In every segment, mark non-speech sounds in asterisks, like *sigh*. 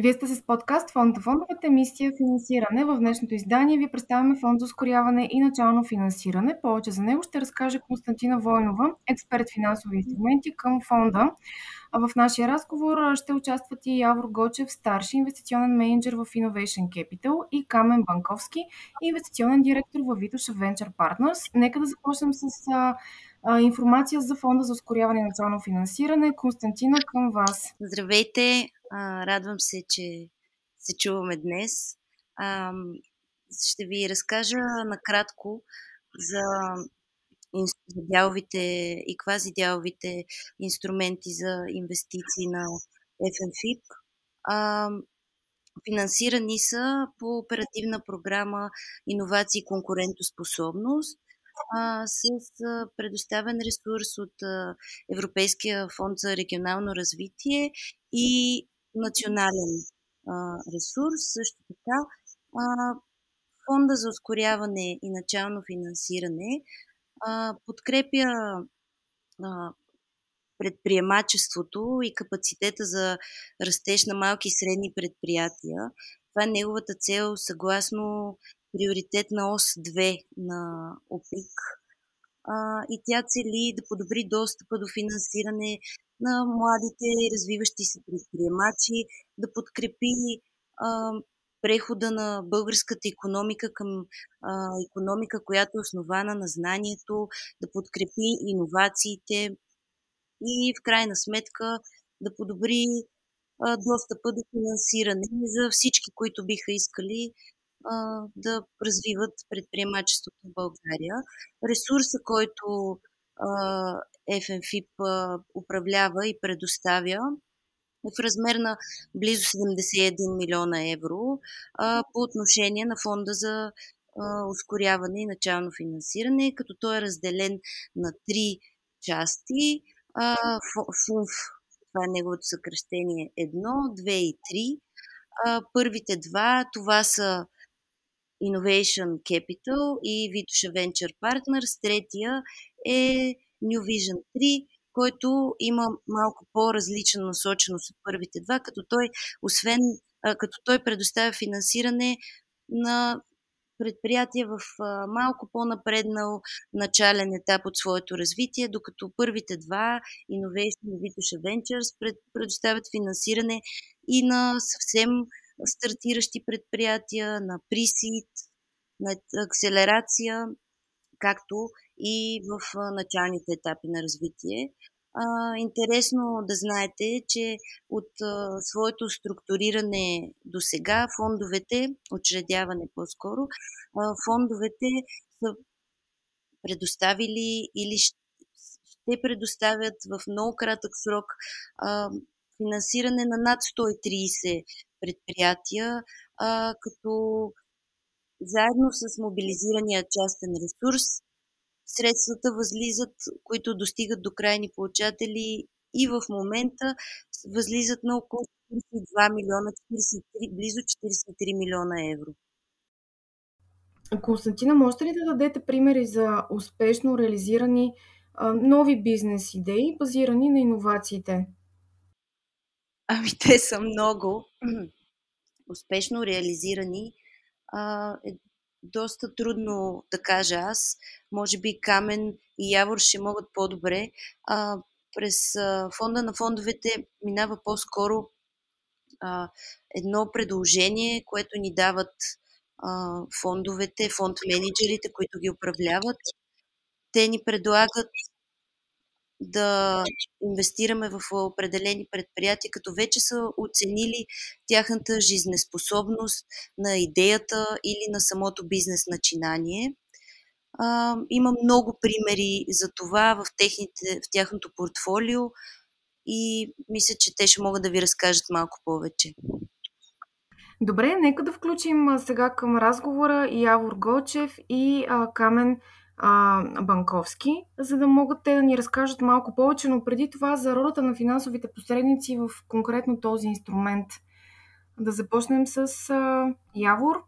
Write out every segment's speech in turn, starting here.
Вие сте с подкаст Фонд на фондовата емисия финансиране. В днешното издание ви представяме фонд за ускоряване и начално финансиране. Повече за него ще разкаже Константина Войнова, експерт финансови инструменти към фонда. А в нашия разговор ще участват и Явор Гочев, старши инвестиционен менеджер в Innovation Capital и Камен Банковски, инвестиционен директор в Vitosh Venture Partners. Нека да започнем с информация за фонда за ускоряване и национално финансиране. Константина, към вас. Здравейте! Радвам се, че се чуваме днес. Ще ви разкажа накратко за, за дяловите и квазидяловите инструменти за инвестиции на FNFIP. Финансирани са по оперативна програма Иновации и конкурентоспособност а, с а, предоставен ресурс от а, Европейския фонд за регионално развитие и национален а, ресурс. Също така, а, Фонда за ускоряване и начално финансиране а, подкрепя а, предприемачеството и капацитета за растеж на малки и средни предприятия. Това е неговата цел съгласно приоритет на ОС 2 на ОПИК. А, и тя цели да подобри достъпа до финансиране на младите развиващи се предприемачи, да подкрепи а, прехода на българската економика към а, економика, която е основана на знанието, да подкрепи иновациите и в крайна сметка да подобри достъпа до финансиране за всички, които биха искали да развиват предприемачеството в България. Ресурса, който а, управлява и предоставя е в размер на близо 71 милиона евро по отношение на фонда за ускоряване и начално финансиране, като той е разделен на три части. А, това е неговото съкръщение 1, 2 и 3. А, първите два, това са Innovation Capital и Vitoša Venture Partners. Третия е New Vision 3, който има малко по-различна насоченост от първите два, като той, освен, като той предоставя финансиране на предприятия в малко по-напреднал начален етап от своето развитие, докато първите два, Innovation и Vitoša Ventures, предоставят финансиране и на съвсем стартиращи предприятия, на присид, на акселерация, както и в началните етапи на развитие. Интересно да знаете, че от своето структуриране до сега, фондовете, учредяване по-скоро, фондовете са предоставили или ще предоставят в много кратък срок финансиране на над 130 предприятия, а, като заедно с мобилизирания частен ресурс, средствата възлизат, които достигат до крайни получатели и в момента възлизат на около 42 милиона, 43, близо 43 милиона евро. Константина, можете ли да дадете примери за успешно реализирани нови бизнес идеи, базирани на иновациите? Ами те са много. *clears throat* Успешно реализирани а, е доста трудно да кажа аз. Може би Камен и Явор ще могат по-добре. А, през а, фонда на фондовете минава по-скоро а, едно предложение, което ни дават а, фондовете, фонд менеджерите, които ги управляват. Те ни предлагат да инвестираме в определени предприятия, като вече са оценили тяхната жизнеспособност на идеята или на самото бизнес начинание. Има много примери за това в, техните, в тяхното портфолио и мисля, че те ще могат да ви разкажат малко повече. Добре, нека да включим сега към разговора и Явор Гочев и Камен а, Банковски, за да могат те да ни разкажат малко повече, но преди това за ролята на финансовите посредници в конкретно този инструмент. Да започнем с а, Явор.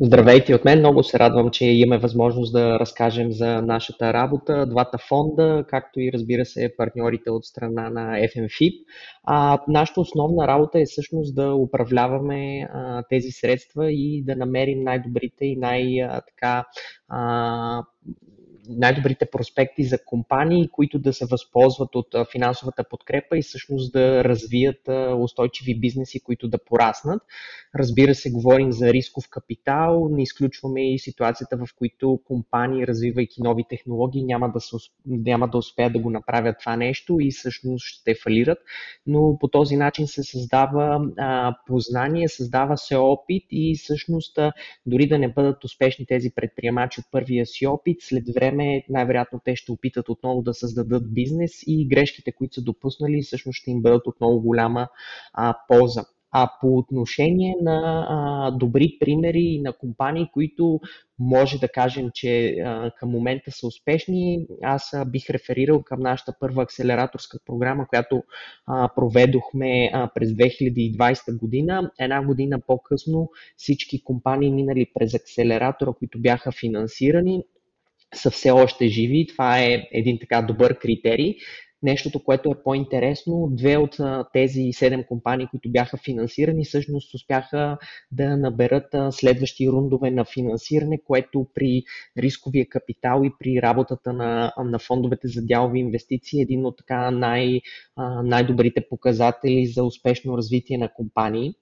Здравейте от мен, много се радвам, че имаме възможност да разкажем за нашата работа, двата фонда, както и разбира се партньорите от страна на FMFIP. А, нашата основна работа е всъщност да управляваме а, тези средства и да намерим най-добрите и най-така най-добрите проспекти за компании, които да се възползват от финансовата подкрепа и всъщност да развият устойчиви бизнеси, които да пораснат. Разбира се, говорим за рисков капитал, не изключваме и ситуацията, в които компании, развивайки нови технологии, няма да, се, няма да успеят да го направят това нещо и всъщност ще фалират, но по този начин се създава познание, създава се опит и всъщност дори да не бъдат успешни тези предприемачи от първия си опит, след време най-вероятно те ще опитат отново да създадат бизнес и грешките, които са допуснали, всъщност ще им бъдат отново голяма а, полза. А по отношение на а, добри примери на компании, които може да кажем, че а, към момента са успешни, аз а, бих реферирал към нашата първа акселераторска програма, която а, проведохме а, през 2020 година. Една година по-късно всички компании минали през акселератора, които бяха финансирани, са все още живи. Това е един така добър критерий. Нещото, което е по-интересно, две от тези седем компании, които бяха финансирани, всъщност успяха да наберат следващи рундове на финансиране, което при рисковия капитал и при работата на, на фондовете за дялови инвестиции е един от така най, най-добрите показатели за успешно развитие на компании.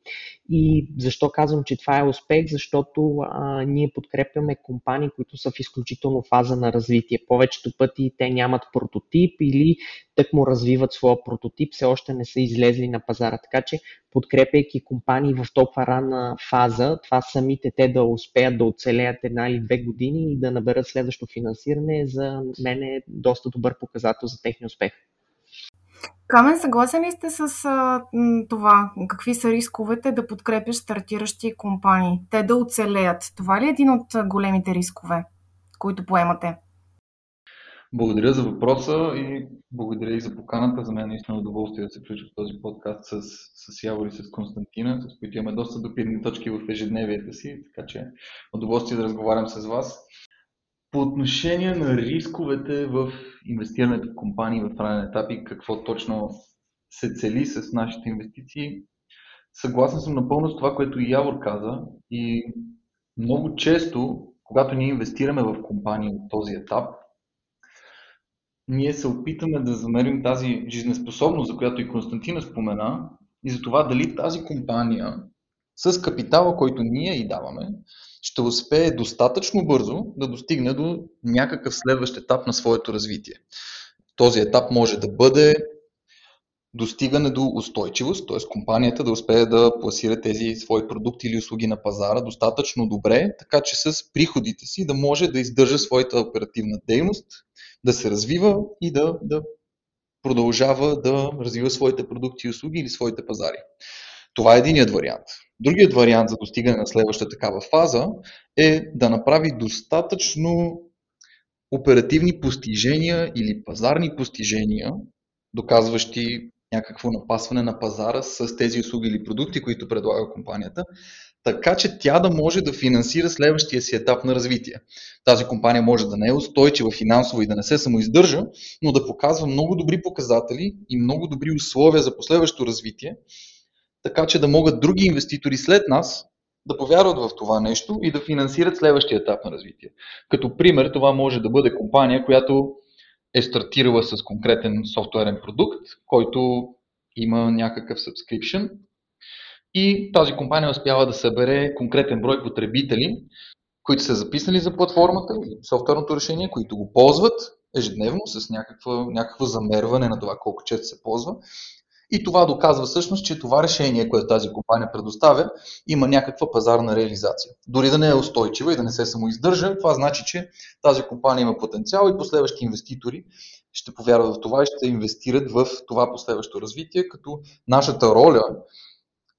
И защо казвам, че това е успех? Защото а, ние подкрепяме компании, които са в изключително фаза на развитие. Повечето пъти те нямат прототип или тък му развиват своя прототип, все още не са излезли на пазара. Така че, подкрепяйки компании в толкова ранна фаза, това самите те да успеят да оцелеят една или две години и да наберат следващо финансиране, за мен е доста добър показател за техния успех. Камен, съгласен ли сте с а, това? Какви са рисковете да подкрепяш стартиращи компании? Те да оцелеят. Това ли е един от големите рискове, които поемате? Благодаря за въпроса и благодаря и за поканата. За мен е наистина удоволствие да се включа в този подкаст с, с Явор и с Константина, с които имаме доста допирни точки в ежедневията си, така че удоволствие да разговарям с вас. По отношение на рисковете в инвестирането в компании в ранен етап и какво точно се цели с нашите инвестиции, съгласен съм напълно с това, което и Явор каза и много често, когато ние инвестираме в компании от този етап, ние се опитаме да замерим тази жизнеспособност, за която и Константина спомена, и за това дали тази компания с капитала, който ние и даваме, ще успее достатъчно бързо да достигне до някакъв следващ етап на своето развитие. Този етап може да бъде достигане до устойчивост, т.е. компанията да успее да пласира тези свои продукти или услуги на пазара достатъчно добре, така че с приходите си да може да издържа своята оперативна дейност, да се развива и да, да продължава да развива своите продукти и услуги или своите пазари. Това е единият вариант. Другият вариант за достигане на следваща такава фаза е да направи достатъчно оперативни постижения или пазарни постижения, доказващи някакво напасване на пазара с тези услуги или продукти, които предлага компанията, така че тя да може да финансира следващия си етап на развитие. Тази компания може да не е устойчива финансово и да не се самоиздържа, но да показва много добри показатели и много добри условия за последващо развитие, така че да могат други инвеститори след нас да повярват в това нещо и да финансират следващия етап на развитие. Като пример, това може да бъде компания, която е стартирала с конкретен софтуерен продукт, който има някакъв subscription и тази компания успява да събере конкретен брой потребители, които са записали за платформата и софтуерното решение, които го ползват ежедневно с някакво, някакво замерване на това колко често се ползва и това доказва всъщност, че това решение, което тази компания предоставя, има някаква пазарна реализация. Дори да не е устойчива и да не се самоиздържа, това значи, че тази компания има потенциал и последващи инвеститори ще повярват в това и ще инвестират в това последващо развитие, като нашата роля,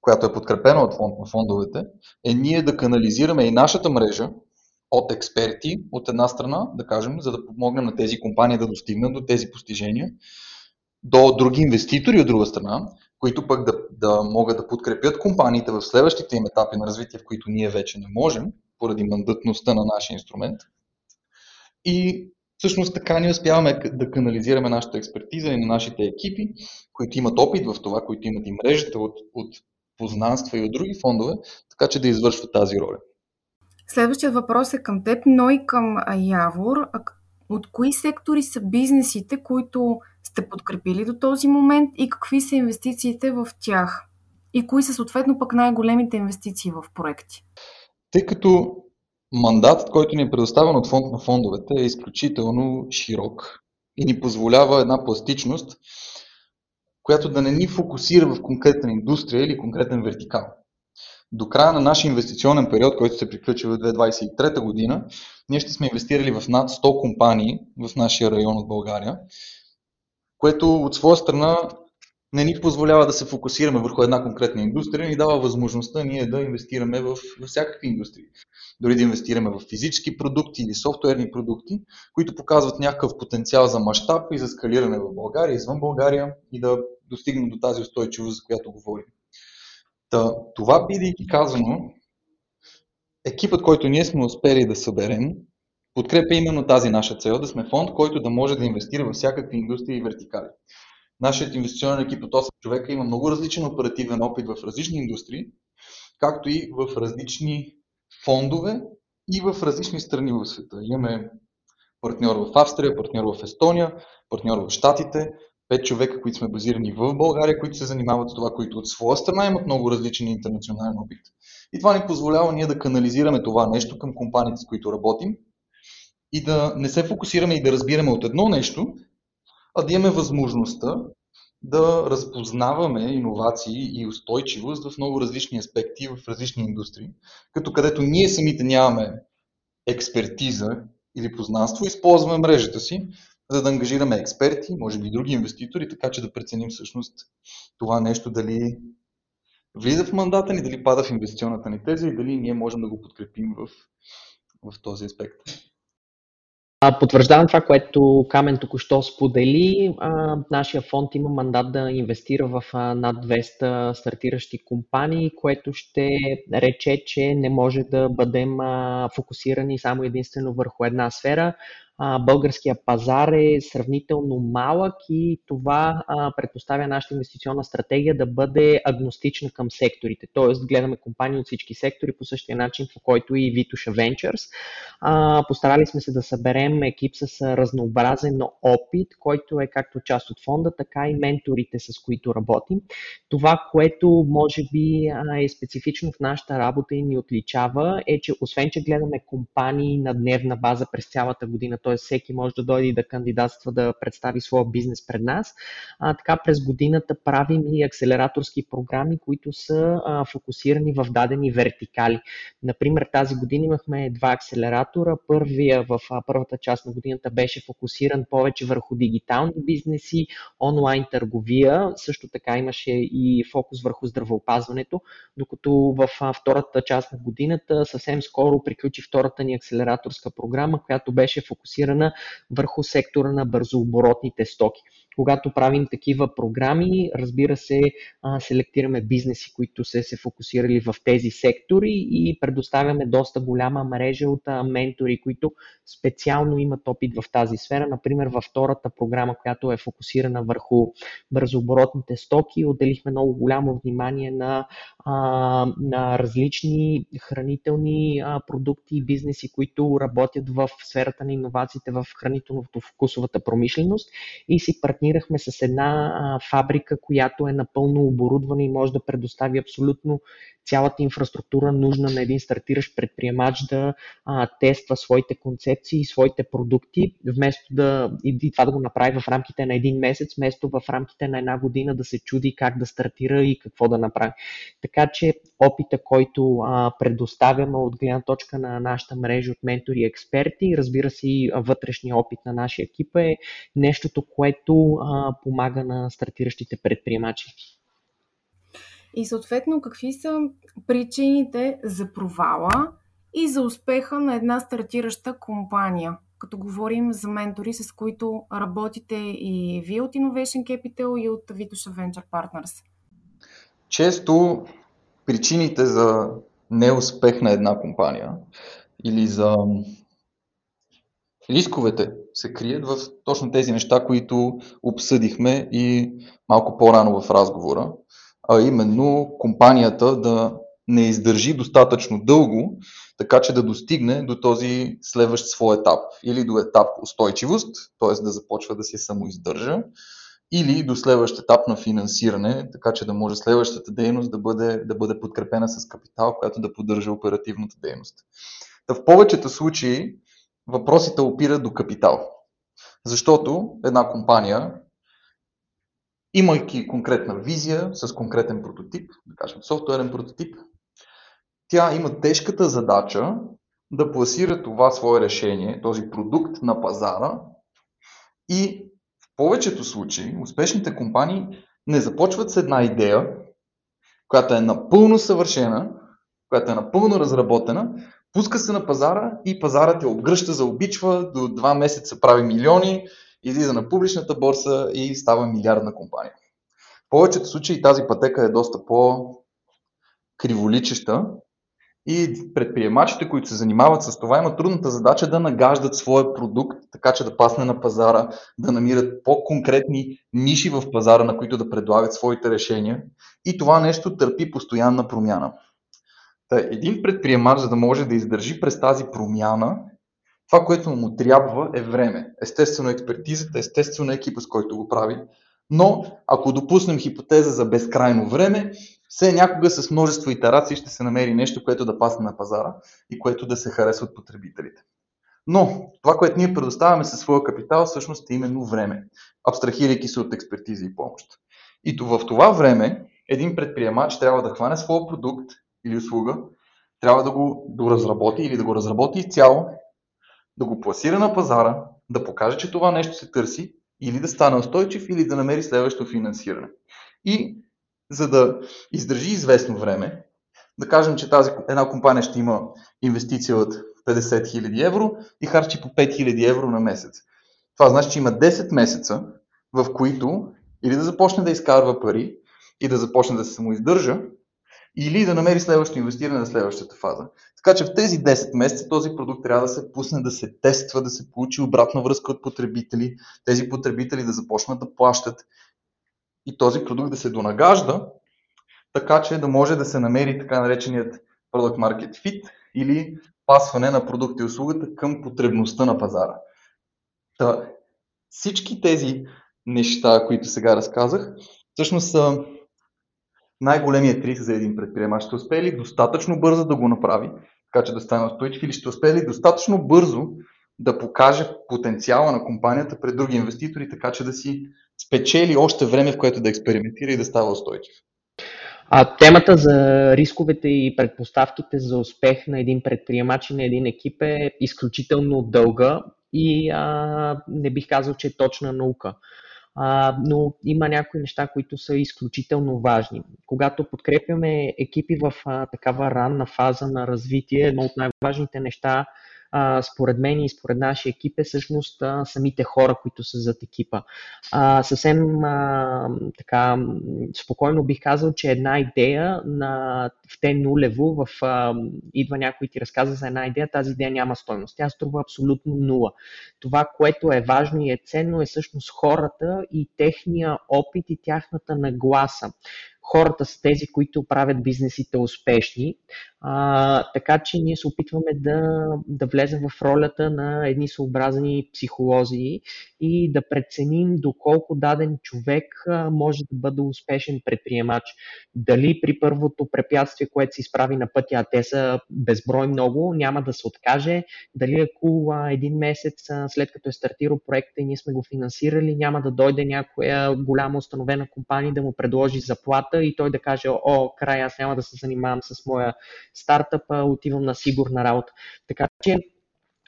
която е подкрепена от фонд фондовете, е ние да канализираме и нашата мрежа от експерти от една страна, да кажем, за да помогнем на тези компании да достигнат до тези постижения до други инвеститори от друга страна, които пък да, да могат да подкрепят компаниите в следващите им етапи на развитие, в които ние вече не можем, поради мандатността на нашия инструмент. И всъщност така ни успяваме да канализираме нашата експертиза и на нашите екипи, които имат опит в това, които имат и мрежата от, от познанства и от други фондове, така че да извършват тази роля. Следващият въпрос е към теб, но и към Явор. От кои сектори са бизнесите, които сте подкрепили до този момент и какви са инвестициите в тях? И кои са съответно пък най-големите инвестиции в проекти? Тъй като мандатът, който ни е предоставен от фонд на фондовете е изключително широк и ни позволява една пластичност, която да не ни фокусира в конкретна индустрия или конкретен вертикал. До края на нашия инвестиционен период, който се приключи в 2023 година, ние ще сме инвестирали в над 100 компании в нашия район от България, което от своя страна не ни позволява да се фокусираме върху една конкретна индустрия, ни дава възможността ние да инвестираме в, в всякакви индустрии. Дори да инвестираме в физически продукти или софтуерни продукти, които показват някакъв потенциал за мащаб и за скалиране в България, извън България и да достигнем до тази устойчивост, за която говорим. Та, това бидейки казано, екипът, който ние сме успели да съберем, подкрепя именно тази наша цел, да сме фонд, който да може да инвестира във всякакви индустрии и вертикали. Нашият инвестиционен екип от 8 човека има много различен оперативен опит в различни индустрии, както и в различни фондове и в различни страни в света. Имаме партньор в Австрия, партньор в Естония, партньор в Штатите, пет човека, които сме базирани в България, които се занимават с това, които от своя страна имат много различен интернационален опит. И това ни позволява ние да канализираме това нещо към компаниите, с които работим и да не се фокусираме и да разбираме от едно нещо, а да имаме възможността да разпознаваме иновации и устойчивост в много различни аспекти, в различни индустрии, като където ние самите нямаме експертиза или познанство, използваме мрежата си, за да ангажираме експерти, може би и други инвеститори, така че да преценим всъщност това нещо дали влиза в мандата ни, дали пада в инвестиционната ни теза и дали ние можем да го подкрепим в, в този аспект. Потвърждавам това, което Камен току-що сподели. А, нашия фонд има мандат да инвестира в а, над 200 стартиращи компании, което ще рече, че не може да бъдем а, фокусирани само единствено върху една сфера, българския пазар е сравнително малък и това предпоставя нашата инвестиционна стратегия да бъде агностична към секторите. Тоест, гледаме компании от всички сектори по същия начин, по който и Vituша Ventures. Постарали сме се да съберем екип с разнообразен опит, който е както част от фонда, така и менторите, с които работим. Това, което може би е специфично в нашата работа и ни отличава, е, че освен, че гледаме компании на дневна база през цялата година, т.е. всеки може да дойде да кандидатства да представи своя бизнес пред нас. А, така през годината правим и акселераторски програми, които са а, фокусирани в дадени вертикали. Например, тази година имахме два акселератора. Първия в а, първата част на годината беше фокусиран повече върху дигитални бизнеси, онлайн търговия. Също така имаше и фокус върху здравеопазването, докато в а, втората част на годината съвсем скоро приключи втората ни акселераторска програма, която беше фокусирана фокусирана върху сектора на бързооборотните стоки. Когато правим такива програми, разбира се, селектираме бизнеси, които са се фокусирали в тези сектори и предоставяме доста голяма мрежа от ментори, които специално имат опит в тази сфера. Например, във втората програма, която е фокусирана върху бързооборотните стоки, отделихме много голямо внимание на, на различни хранителни продукти и бизнеси, които работят в сферата на иновациите в хранително-вкусовата промишленост и си партнирахме с една фабрика, която е напълно оборудвана и може да предостави абсолютно цялата инфраструктура нужна на един стартиращ предприемач да а, тества своите концепции своите продукти, вместо да и това да го направи в рамките на един месец, вместо в рамките на една година да се чуди как да стартира и какво да направи. Така че опита, който а, предоставяме от гледна точка на нашата мрежа от ментори и експерти, разбира се и вътрешния опит на нашия екип е нещото, което а, помага на стартиращите предприемачи. И съответно, какви са причините за провала и за успеха на една стартираща компания? Като говорим за ментори, с които работите и вие от Innovation Capital и от Vitusha Venture Partners. Често причините за неуспех на една компания или за рисковете се крият в точно тези неща, които обсъдихме и малко по-рано в разговора, а именно компанията да не издържи достатъчно дълго, така че да достигне до този следващ свой етап. Или до етап устойчивост, т.е. да започва да се самоиздържа, или до следващ етап на финансиране, така че да може следващата дейност да бъде, да бъде подкрепена с капитал, която да поддържа оперативната дейност. Та в повечето случаи въпросите опират до капитал. Защото една компания, имайки конкретна визия с конкретен прототип, да кажем софтуерен прототип, тя има тежката задача да пласира това свое решение, този продукт на пазара и в повечето случаи успешните компании не започват с една идея, която е напълно съвършена, която е напълно разработена, пуска се на пазара и пазарът я обгръща, заобичва, до два месеца прави милиони, излиза на публичната борса и става милиардна компания. В повечето случаи тази пътека е доста по-криволичеща и предприемачите, които се занимават с това, имат трудната задача да нагаждат своя продукт, така че да пасне на пазара, да намират по-конкретни ниши в пазара, на които да предлагат своите решения. И това нещо търпи постоянна промяна. Та, един предприемач, за да може да издържи през тази промяна, това, което му трябва е време. Естествено експертизата, естествено екипа, с който го прави. Но ако допуснем хипотеза за безкрайно време, все някога с множество итерации ще се намери нещо, което да пасне на пазара и което да се харесва от потребителите. Но това, което ние предоставяме със своя капитал, всъщност е именно време, абстрахирайки се от експертиза и помощ. И в това време един предприемач трябва да хване своя продукт или услуга, трябва да го доразработи или да го разработи изцяло, да го пласира на пазара, да покаже, че това нещо се търси или да стане устойчив, или да намери следващо финансиране. И за да издържи известно време, да кажем, че тази една компания ще има инвестиция от 50 000 евро и харчи по 5 000 евро на месец. Това значи, че има 10 месеца, в които или да започне да изкарва пари и да започне да се самоиздържа, или да намери следващо инвестиране на следващата фаза. Така че в тези 10 месеца този продукт трябва да се пусне, да се тества, да се получи обратна връзка от потребители, тези потребители да започнат да плащат и този продукт да се донагажда, така че да може да се намери така нареченият Product Market Fit или пасване на продукта и услугата към потребността на пазара. Та, всички тези неща, които сега разказах, всъщност са най-големият риск за един предприемач. Ще успее ли достатъчно бързо да го направи, така че да стане устойчив или ще успее ли достатъчно бързо да покаже потенциала на компанията пред други инвеститори, така че да си спечели още време, в което да експериментира и да става устойчив. А темата за рисковете и предпоставките за успех на един предприемач и на един екип е изключително дълга и а, не бих казал, че е точна наука. А, но има някои неща, които са изключително важни. Когато подкрепяме екипи в а, такава ранна фаза на развитие, едно от най-важните неща според мен и според нашия екип е всъщност самите хора, които са зад екипа. Съвсем така спокойно бих казал, че една идея на, в те нулево, в, идва някой ти разказа за една идея, тази идея няма стойност. Тя струва абсолютно нула. Това, което е важно и е ценно е всъщност хората и техния опит и тяхната нагласа хората са тези, които правят бизнесите успешни. А, така че ние се опитваме да, да влезем в ролята на едни съобразни психолози и да преценим доколко даден човек може да бъде успешен предприемач. Дали при първото препятствие, което се изправи на пътя, а те са безброй много, няма да се откаже, дали ако един месец след като е стартирал проекта и ние сме го финансирали, няма да дойде някоя голяма установена компания да му предложи заплата и той да каже, о, край, аз няма да се занимавам с моя стартъп, отивам на сигурна работа. Така че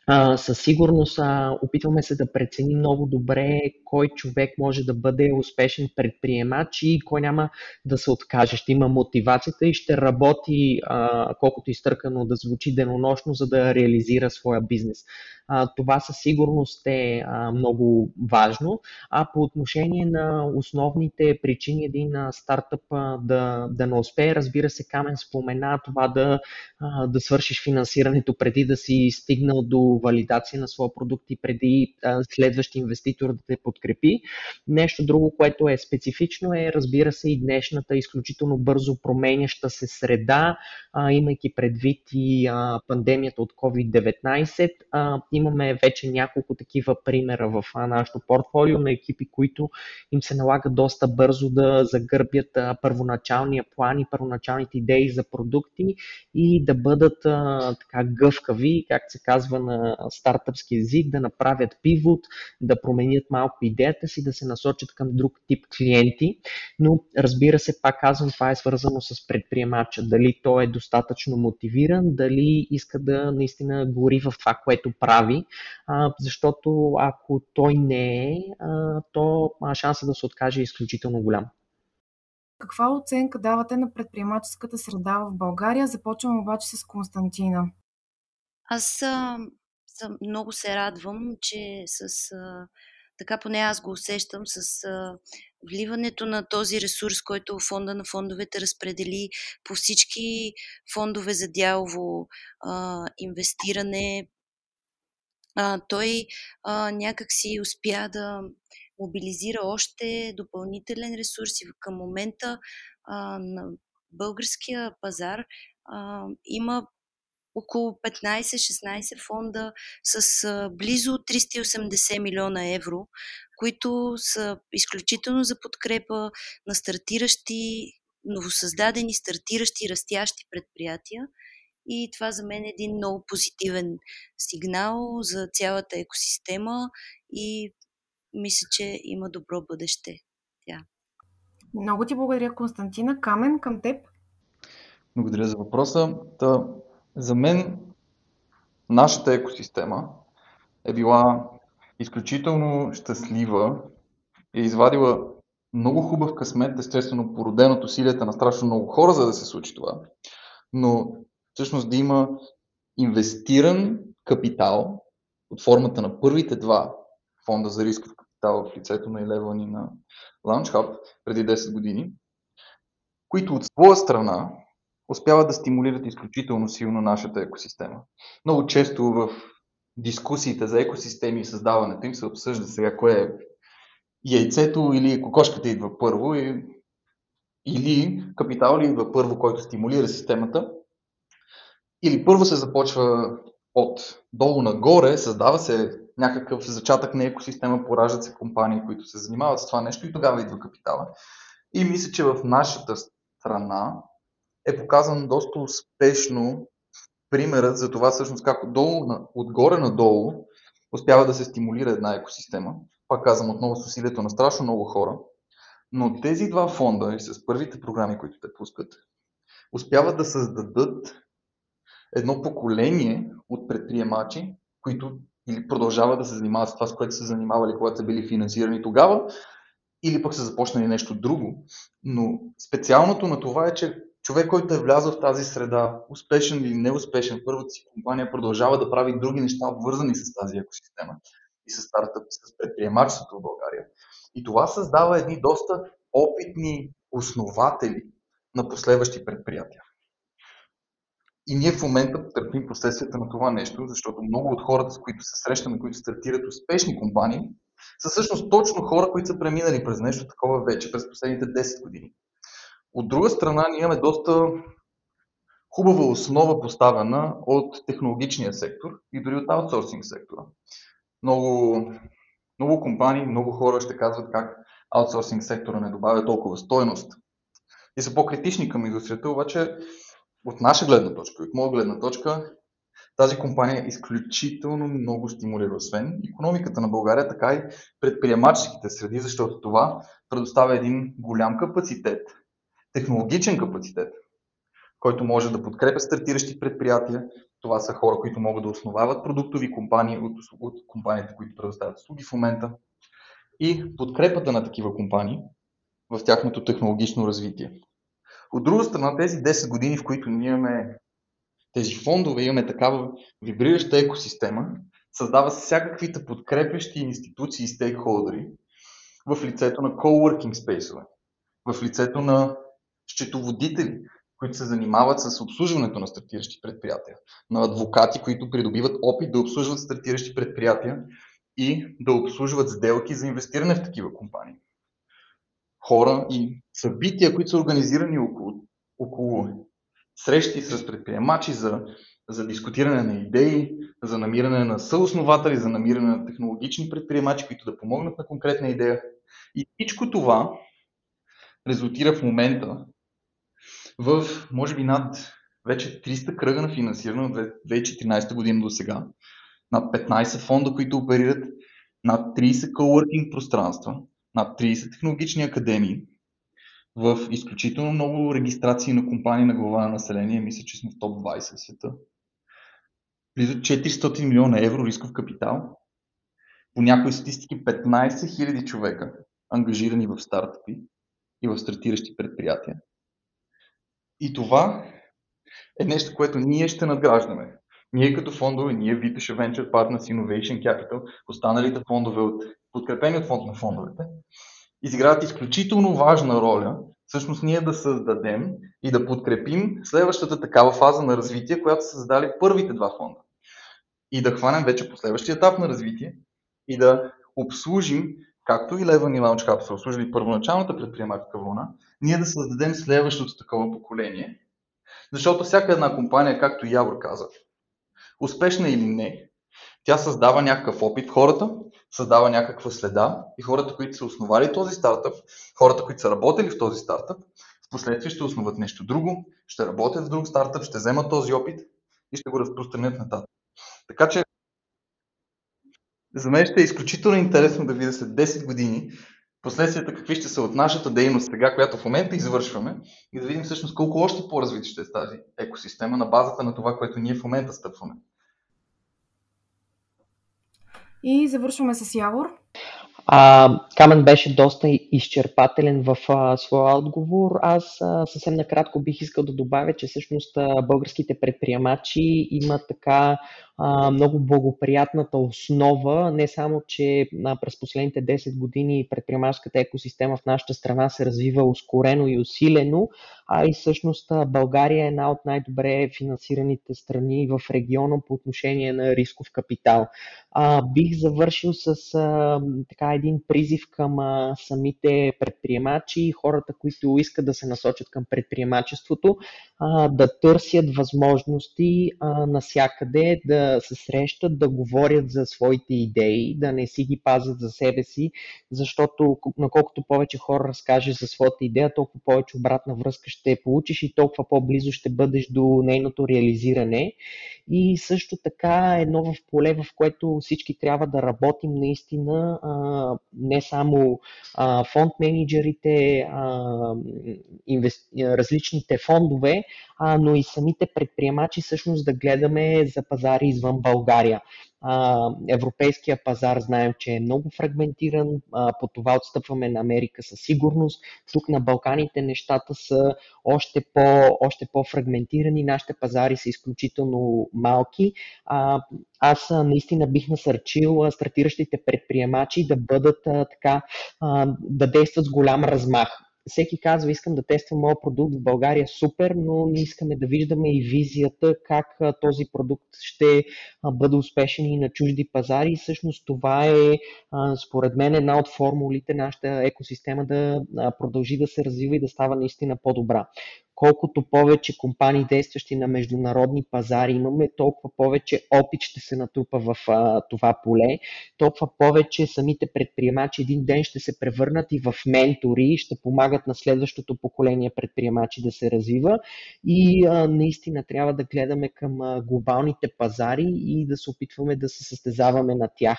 а, със сигурност а, опитваме се да преценим много добре кой човек може да бъде успешен предприемач и кой няма да се откаже. Ще има мотивацията и ще работи, а, колкото изтъркано да звучи денонощно, за да реализира своя бизнес. Това със сигурност е много важно. А по отношение на основните причини един стартъп да, да не успее, разбира се, Камен спомена това да, да свършиш финансирането преди да си стигнал до валидация на своя продукт и преди следващ инвеститор да те подкрепи. Нещо друго, което е специфично е, разбира се, и днешната изключително бързо променяща се среда, имайки предвид и пандемията от COVID-19. Имаме вече няколко такива примера в нашото портфолио на екипи, които им се налага доста бързо да загърбят първоначалния план и първоначалните идеи за продукти и да бъдат така гъвкави, как се казва на стартъпски език, да направят пивот, да променят малко идеята си, да се насочат към друг тип клиенти. Но разбира се, пак казвам, това е свързано с предприемача. Дали той е достатъчно мотивиран, дали иска да наистина гори в това, което прави, а, защото ако той не е, а, то шанса да се откаже е изключително голям. Каква оценка давате на предприемаческата среда в България? Започвам обаче с Константина. Аз а, съм, много се радвам, че с а, така поне аз го усещам с а, вливането на този ресурс, който фонда на фондовете разпредели по всички фондове за дялово а, инвестиране. А, той а, някак си успя да мобилизира още допълнителен ресурс и към момента а, на българския пазар а, има около 15-16 фонда с а, близо 380 милиона евро, които са изключително за подкрепа на стартиращи, новосъздадени, стартиращи, растящи предприятия. И това за мен е един много позитивен сигнал за цялата екосистема и мисля, че има добро бъдеще тя. Много ти благодаря, Константина. Камен, към теб. Благодаря за въпроса. Та, за мен нашата екосистема е била изключително щастлива и е извадила много хубав късмет, естествено породен от усилията на страшно много хора, за да се случи това. Но всъщност да има инвестиран капитал от формата на първите два фонда за рисков капитал в лицето на Eleven и на Launch Hub преди 10 години, които от своя страна успяват да стимулират изключително силно нашата екосистема. Много често в дискусиите за екосистеми и създаването им се обсъжда сега кое е яйцето или кокошката идва първо и, или капитал ли идва първо, който стимулира системата, или първо се започва от долу нагоре, създава се някакъв зачатък на екосистема, пораждат се компании, които се занимават с това нещо и тогава идва капитала. И мисля, че в нашата страна е показан доста успешно примерът за това всъщност как отдолу, отгоре надолу успява да се стимулира една екосистема. Пак казвам отново с усилието на страшно много хора. Но тези два фонда и с първите програми, които те пускат, успяват да създадат едно поколение от предприемачи, които или продължават да се занимават с това, с което са занимавали, когато са били финансирани тогава, или пък са започнали нещо друго. Но специалното на това е, че човек, който е влязъл в тази среда, успешен или неуспешен, първата си компания продължава да прави други неща, обвързани с тази екосистема и с стартъп, с предприемачеството в България. И това създава едни доста опитни основатели на последващи предприятия. И ние в момента търпим последствията на това нещо, защото много от хората, с които се срещаме, които стартират успешни компании, са всъщност точно хора, които са преминали през нещо такова вече през последните 10 години. От друга страна, ние имаме доста хубава основа поставена от технологичния сектор и дори от аутсорсинг сектора. Много, много компании, много хора ще казват как аутсорсинг сектора не добавя толкова стойност и са по-критични към индустрията, обаче от наша гледна точка, от моя гледна точка, тази компания е изключително много стимулира освен економиката на България, така и предприемаческите среди, защото това предоставя един голям капацитет, технологичен капацитет, който може да подкрепя стартиращи предприятия. Това са хора, които могат да основават продуктови компании от, от компаниите, които предоставят услуги в момента. И подкрепата на такива компании в тяхното технологично развитие. От друга страна, тези 10 години, в които ние имаме тези фондове, имаме такава вибрираща екосистема, създава всякаквите подкрепящи институции и стейкхолдери в лицето на coworking спейсове, в лицето на счетоводители, които се занимават с обслужването на стартиращи предприятия, на адвокати, които придобиват опит да обслужват стартиращи предприятия и да обслужват сделки за инвестиране в такива компании. Хора и събития, които са организирани около, около срещи с предприемачи за, за дискутиране на идеи, за намиране на съоснователи, за намиране на технологични предприемачи, които да помогнат на конкретна идея. И всичко това резултира в момента в, може би, над вече 300 кръга на финансиране от 2014 година до сега, над 15 фонда, които оперират, над 30 coworking пространства, над 30 технологични академии, в изключително много регистрации на компании на глава на население, мисля, че сме в топ 20 в света. Близо 400 милиона евро рисков капитал. По някои статистики 15 000 човека, ангажирани в стартъпи и в стартиращи предприятия. И това е нещо, което ние ще надграждаме. Ние като фондове, ние Vitesha Venture Partners Innovation Capital, останалите фондове, от, подкрепени от фонд на фондовете, изиграват изключително важна роля, всъщност ние да създадем и да подкрепим следващата такава фаза на развитие, която са създали първите два фонда. И да хванем вече последващия етап на развитие и да обслужим, както и Леван и Launchpad са обслужили първоначалната предприемаческа вълна, ние да създадем следващото такова поколение. Защото всяка една компания, както Явор каза, успешна или не, тя създава някакъв опит в хората, създава някаква следа и хората, които са основали този стартъп, хората, които са работили в този стартъп, в последствие ще основат нещо друго, ще работят в друг стартъп, ще вземат този опит и ще го разпространят нататък. Така че за мен ще е изключително интересно да видя след 10 години последствията какви ще са от нашата дейност сега, която в момента извършваме и да видим всъщност колко още по-развити ще е тази екосистема на базата на това, което ние в момента стъпваме. И завършваме с Явор. А, Камен беше доста изчерпателен в а, своя отговор. Аз а, съвсем накратко бих искал да добавя, че всъщност а, българските предприемачи имат така много благоприятната основа, не само, че през последните 10 години предприемаческата екосистема в нашата страна се развива ускорено и усилено, а и всъщност България е една от най-добре финансираните страни в региона по отношение на рисков капитал. Бих завършил с така един призив към самите предприемачи и хората, които искат да се насочат към предприемачеството, да търсят възможности насякъде, да се срещат, да говорят за своите идеи, да не си ги пазят за себе си, защото наколкото повече хора разкажеш за своята идея, толкова повече обратна връзка ще получиш и толкова по-близо ще бъдеш до нейното реализиране. И също така едно в поле, в което всички трябва да работим наистина, не само фонд менеджерите, различните фондове, но и самите предприемачи всъщност да гледаме за пазари извън България. Европейския пазар знаем, че е много фрагментиран, по това отстъпваме на Америка със сигурност. Тук на Балканите нещата са още, по, още по-фрагментирани, нашите пазари са изключително малки. Аз наистина бих насърчил стартиращите предприемачи да бъдат така, да действат с голям размах всеки казва, искам да тествам моят продукт в България, супер, но ние искаме да виждаме и визията как този продукт ще бъде успешен и на чужди пазари. И всъщност това е, според мен, една от формулите нашата екосистема да продължи да се развива и да става наистина по-добра колкото повече компании, действащи на международни пазари имаме, толкова повече опит ще се натрупа в а, това поле, толкова повече самите предприемачи един ден ще се превърнат и в ментори, ще помагат на следващото поколение предприемачи да се развива и а, наистина трябва да гледаме към а, глобалните пазари и да се опитваме да се състезаваме на тях.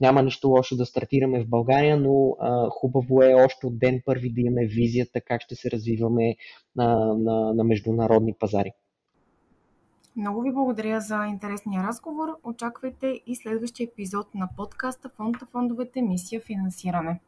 Няма нищо лошо да стартираме в България, но а, хубаво е още от ден първи да имаме визията как ще се развиваме на, на, на международни пазари. Много ви благодаря за интересния разговор. Очаквайте и следващия епизод на подкаста Фонд на фондовете мисия финансиране.